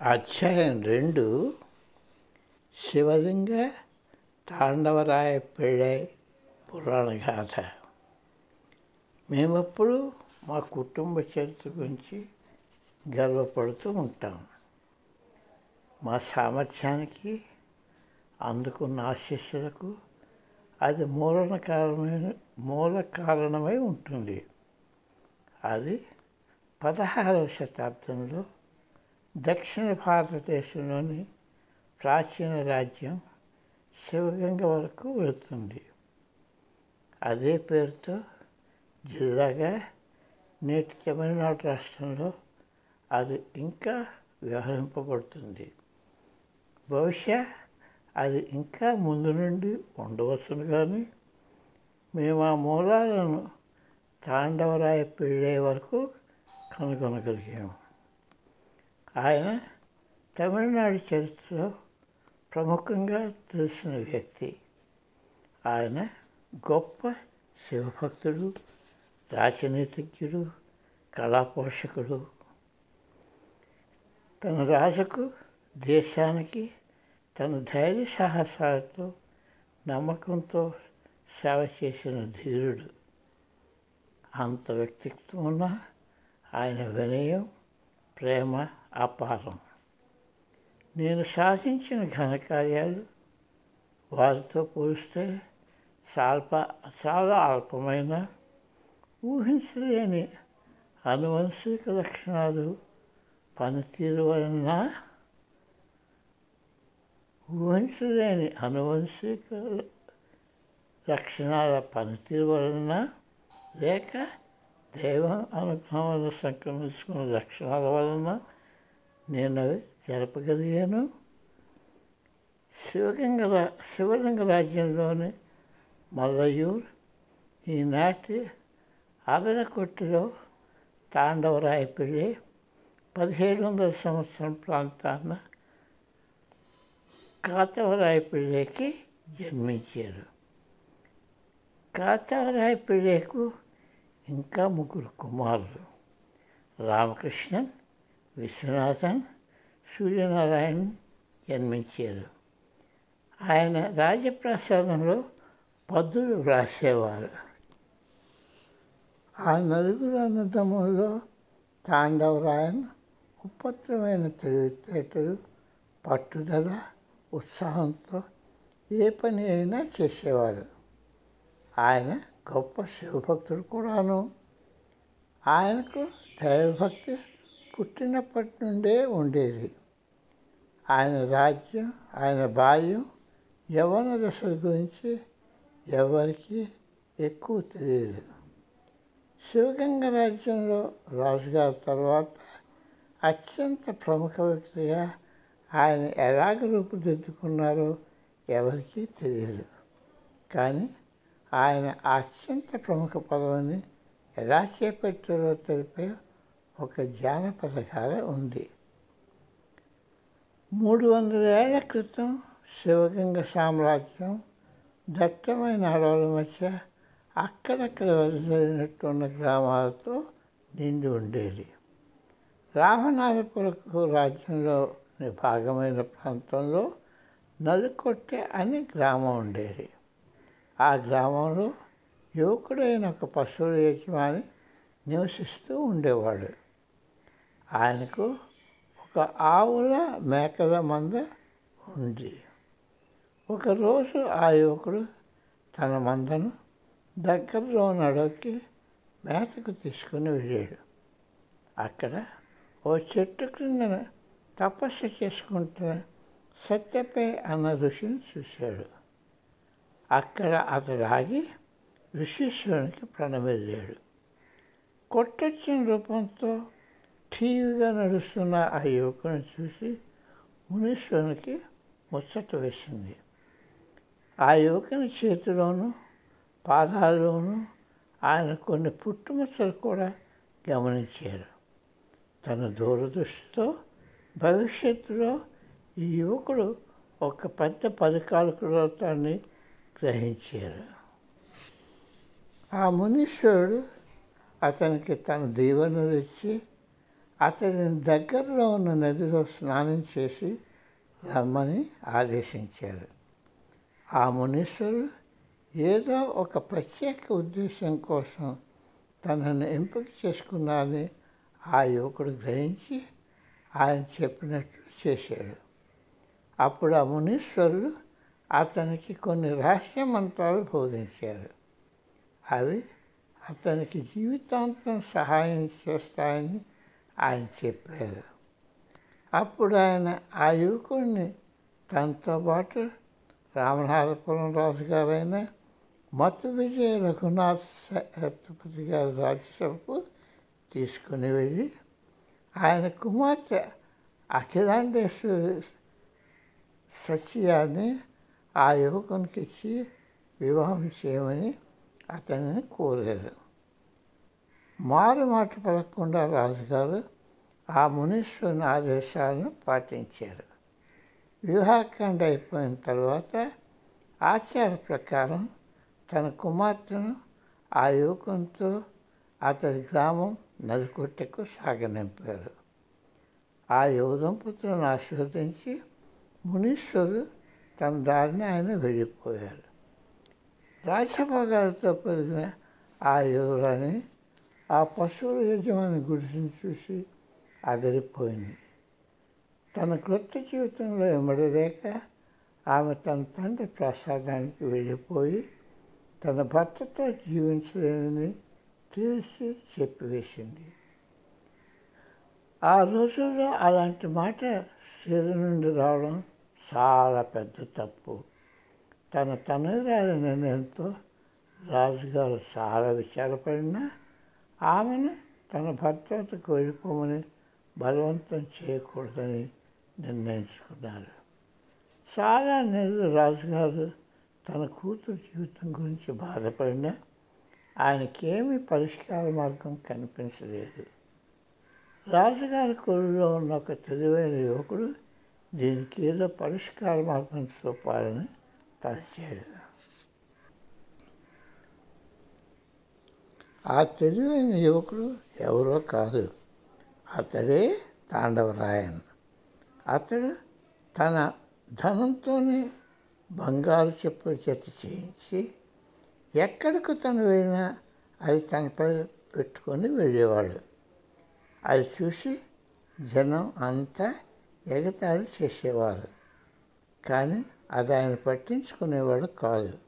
అధ్యాయం రెండు శివలింగ తాండవరాయ పెళ్ళై పురాణ గాథ. మేమప్పుడు మా కుటుంబ చరిత్ర గురించి గర్వపడుతూ ఉంటాం. మా సామర్థ్యానికి అందుకున్న ఆశీస్సులకు అది మూలన కారణమైన మూల కారణమై ఉంటుంది. అది పదహారవ శతాబ్దంలో దక్షిణ భారతదేశంలోని ప్రాచీన రాజ్యం శివగంగ వరకు వెళుతుంది. అదే పేరుతో జిల్లాగా నేటి తమిళనాడు రాష్ట్రంలో అది ఇంకా వ్యవహరింపబడుతుంది. బహుశా అది ఇంకా ముందు నుండి ఉండవచ్చును కానీ మేము ఆ మూలాలను తాండవరాయ పెళ్ళే వరకు కనుగొనగలిగాము. ఆయన తమిళనాడు చరిత్రలో ప్రముఖంగా తెలిసిన వ్యక్తి. ఆయన గొప్ప శివభక్తుడు రాజనీతిజ్ఞుడు కళాపోషకుడు. తన రాజుకు దేశానికి తన ధైర్య సాహసాలతో నమ్మకంతో సేవ చేసిన ధీరుడు. అంత వ్యక్తిత్వం ఉన్న ఆయన వినయం ప్రేమ అపారం నేను సాధించిన ఘనకార్యాలు వారితో పోలిస్తే చాలా చాలా అల్పమైన ఊహించలేని అనువంశిక లక్షణాలు పనితీరు వలన ఊహించలేని అనువంశిక లక్షణాల పనితీరు వలన లేక దైవం అనుగ్రహం సంక్రమించుకున్న లక్షణాల వలన నేను జరపగలిగాను. శివగంగ శివలింగ రాజ్యంలోని మల్లయూర్ ఈనాటి అలరకొట్టులో తాండవరాయపల్లి పదిహేడు వందల సంవత్సరం ప్రాంతాన కాతవరాయపల్లికి జన్మించారు. కాతవరాయపల్లికు ఇంకా ముగ్గురు కుమారులు. రామకృష్ణన్ విశ్వనాథన్ సూర్యనారాయణ జన్మించారు. ఆయన రాజప్రసాదంలో పద్దులు వ్రాసేవారు. ఆ నలుగురు అన్నదమ్ముల్లో తాండవరాయన్ ఉపత్రమైన తెలివితేటలు పట్టుదల ఉత్సాహంతో ఏ పని అయినా చేసేవారు. ఆయన గొప్ప శివభక్తుడు కూడాను. ఆయనకు దైవభక్తి పుట్టినప్పటి నుండే ఉండేది. ఆయన రాజ్యం ఆయన బాల్యం యవన దశల గురించి ఎవరికి ఎక్కువ తెలియదు. శివగంగ రాజ్యంలో రాజుగారి తర్వాత అత్యంత ప్రముఖ వ్యక్తిగా ఆయన ఎలాగ రూపుదిద్దుకున్నారో ఎవరికీ తెలియదు. కానీ ఆయన అత్యంత ప్రముఖ పదవిని ఎలా చేపట్టారో తెలిపే ఒక జానపద గాథ ఉంది. మూడు వందల ఏళ్ళ క్రితం శివగంగ సామ్రాజ్యం దట్టమైన అడవుల మధ్య అక్కడక్కడ వెదజల్లినట్టున్న గ్రామాలతో నిండి ఉండేది. రామనాథపురకు రాజ్యంలోని భాగమైన ప్రాంతంలో నలుకొట్టే అనే గ్రామం ఉండేది. ఆ గ్రామంలో యువకుడైన ఒక పశువుల యజమాని నివసిస్తూ ఉండేవాడు. ఆయనకు ఒక ఆవుల మేకల మంద ఉంది. ఒకరోజు ఆ యువకుడు తన మందను దగ్గరలో నడవకి మేతకు తీసుకుని వెళ్ళాడు. అక్కడ ఓ చెట్టు క్రిందన తపస్సు చేసుకుంటున్న సత్యపై అన్న ఋషిని చూశాడు. అక్కడ అతడు ఆగి ఋషీశ్వరునికి ప్రణమిల్లాడు. కొట్టొచ్చిన రూపంతో ఠీవిగా నడుస్తున్న ఆ యువకుని చూసి మునీశ్వరునికి ముచ్చట వేసింది. ఆ యువకుని చేతిలోనూ పాదాల్లోనూ ఆయన కొన్ని పుట్టుమచ్చలు కూడా గమనించారు. తన దూరదృష్టితో భవిష్యత్తులో ఈ యువకుడు ఒక పెద్ద పరికాలకుడు అవుతాడని గ్రహించారు. ఆ మునీశ్వరుడు అతనికి తన దీవెనలు ఇచ్చి అతని దగ్గరలో ఉన్న నదిలో స్నానం చేసి రమ్మని ఆదేశించారు. ఆ మునీశ్వరుడు ఏదో ఒక ప్రత్యేక ఉద్దేశం కోసం తనను ఎంపిక చేసుకున్నారని ఆ యువకుడు గ్రహించి ఆయన చెప్పినట్లు చేశాడు. అప్పుడు ఆ మునీశ్వరుడు అతనికి కొన్ని రహస్య మంత్రాలు బోధించారు. అవి అతనికి జీవితాంతం సహాయం చేస్తాయని ఆయన చెప్పారు. అప్పుడు ఆయన ఆ యువకుడిని తనతో పాటు రామనాథపురం రాజు గారైన మత్తు విజయ రఘునాథ్ సత్యపతి గారి రాజ్యసభకు తీసుకుని వెళ్ళి ఆయన కుమార్తె అఖిలాండేశ్వరి సత్యాన్ని ఆ యువకునికి ఇచ్చి వివాహం చేయమని అతనిని కోరారు. మారు మాట పడకుండా రాజుగారు ఆ మునీశ్వరుని ఆదేశాలను పాటించారు. వివాహకాండ అయిపోయిన తర్వాత ఆచార ప్రకారం తన కుమార్తెను ఆ యువకునితో అతడి గ్రామం నలుకొట్టెకు సాగనింపారు. ఆ యువదంపతులను ఆశీర్వదించి మునీశ్వరు తన దారిని ఆయన వెళ్ళిపోయారు. రాజభోగాలతో పెరిగిన ఆ యువరాణి ఆ పశువుల యజమాని గుడిసిని చూసి అదిరిపోయింది. తన కృత్య జీవితంలో ఇమ్మడలేక ఆమె తన తండ్రి ప్రసాదానికి వెళ్ళిపోయి తన భర్తతో జీవించలేనని తెలిసి చెప్పివేసింది. ఆ రోజుల్లో అలాంటి మాట స్థిర నుండి రావడం చాలా పెద్ద తప్పు. తన తనయురాలి నిర్ణయంతో రాజుగారు చాలా విచారపడినా ఆమెను తన భర్త వద్దకు వెళ్ళిపోమని బలవంతం చేయకూడదని నిర్ణయించుకున్నారు. చాలా నెలలు రాజుగారు తన కూతురు జీవితం గురించి బాధపడినా ఆయనకేమీ పరిష్కార మార్గం కనిపించలేదు. రాజుగారి కొడులో ఉన్న ఒక తెలివైన యువకుడు దీనికి ఏదో పరిష్కార మార్గం చూపాలని తలచాడు. ఆ తెలివైన యువకుడు ఎవరో కాదు. అతడే తాండవరాయన్. అతడు తన ధనంతోనే బంగారు చెప్పుల చేత చేయించి ఎక్కడికి తను వెళ్ళినా అది తనపై పెట్టుకొని వెళ్ళేవాడు. అది చూసి జనం అంతా ఎగతాళి చేసేవారు. కానీ అది ఆయన పట్టించుకునేవాడు కాదు.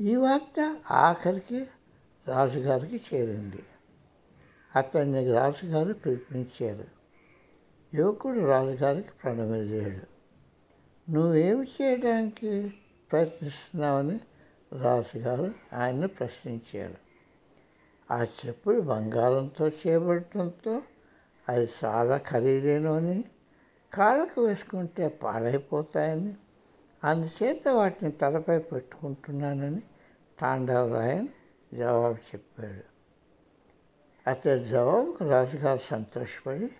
ఈ వార్త ఆఖరికి రాజుగారికి చేరింది. అతన్ని రాజుగారు పిలిపించారు. యువకుడు రాజుగారికి ప్రణమిల్లాడు. నువ్వేమి చేయడానికి ప్రయత్నిస్తున్నావని? రాజుగారు ఆయన్ని ప్రశ్నించారు ఆ చెప్పులు బంగారంతో చేయబడటంతో అది చాలా ఖరీదైనవని కాళ్ళకు వేసుకుంటే పాడైపోతాయని అందుచేత వాటిని తలపై పెట్టుకుంటున్నానని తాండవరాయన్ జవాబు చెప్పాడు. అతని జవాబుకు రాజుగారు సంతోషపడి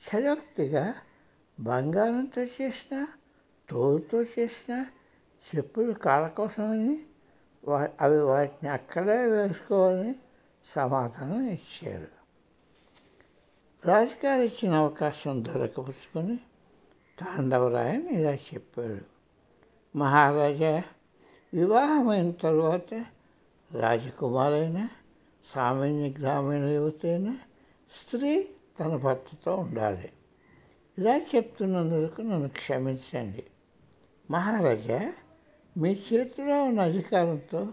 చలోక్తిగా బంగారంతో చేసిన తోలుతో చేసిన చెప్పులు కాళ్ళ కోసమని వా అవి వాటిని అక్కడే వేసుకోవాలని సమాధానం ఇచ్చారు. రాజుగారు ఇచ్చిన అవకాశం దొరకపుచ్చుకొని తాండవరాయన్ ఇలా చెప్పాడు. మహారాజా వివాహమైన తరువాత రాజకుమారైన సామాన్య గ్రామీణ యువతైన స్త్రీ తన భర్తతో ఉండాలి. ఇలా చెప్తున్నందుకు నన్ను క్షమించండి. మహారాజా మీ చేతిలో ఉన్న అధికారంతో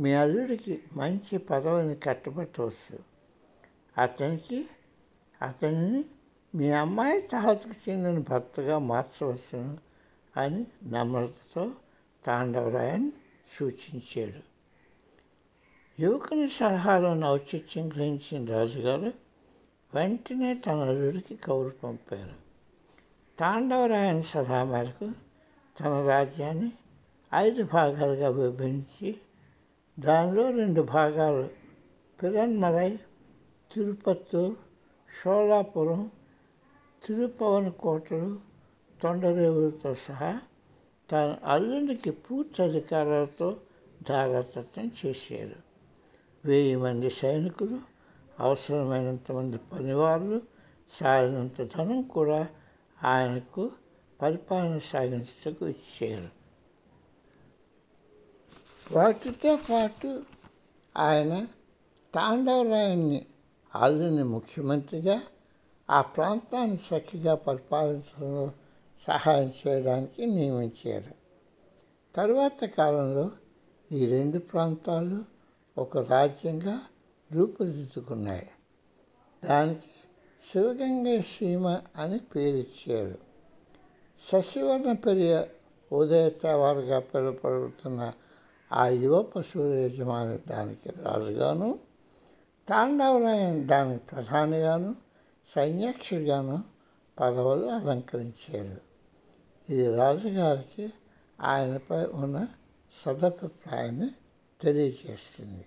మీ అల్లుడికి మంచి పదవిని కట్టబెట్టవచ్చు. అతనికి అతనిని మీ అమ్మాయి తాహతుకు చెందిన భర్తగా మార్చవచ్చును అని నమ్రతతో తాండవరాయన్ సూచించాడు. యువకుని సలహాలను ఔచిత్యం గ్రహించిన రాజుగారు వెంటనే తన అల్లుడికి కౌరు పంపారు. తాండవరాయన సలహా మేరకు తన రాజ్యాన్ని ఐదు భాగాలుగా విభజించి దానిలో రెండు భాగాలు పిరన్మలై తిరుపత్తూర్ షోలాపురం తిరుపవన్ కోటలు తొండరేవులతో సహా తన అల్లునికి పూర్తి అధికారాలతో ధారాతత్వం చేశారు. వెయ్యి మంది సైనికులు అవసరమైనంత మంది పనివాళ్ళు సాగినంత ధనం కూడా ఆయనకు పరిపాలన సాగించటకు ఇచ్చారు. వాటితో పాటు ఆయన తాండవరాయన్ని అల్లుని ముఖ్యమంత్రిగా ఆ ప్రాంతాన్ని చక్కగా పరిపాలించడంలో సహాయం చేయడానికి నియమించారు. తరువాత కాలంలో ఈ రెండు ప్రాంతాలు ఒక రాజ్యంగా రూపుదిద్దుకున్నాయి. దానికి శివగంగ సీమ అని పేరిచ్చారు. శశివర్ణ పెరియ ఉదయతవారుగా పిలువబడుతున్న ఆ యువ పశువుల యజమాని దానికి రాజుగాను తాండవరాయన్ దానికి ప్రధానిగాను సైన్యాక్షుడిగాను పదవులు అలంకరించారు. ఇది రాజుగారికి ఆయనపై ఉన్న సదభిప్రాయాన్ని 真的就是你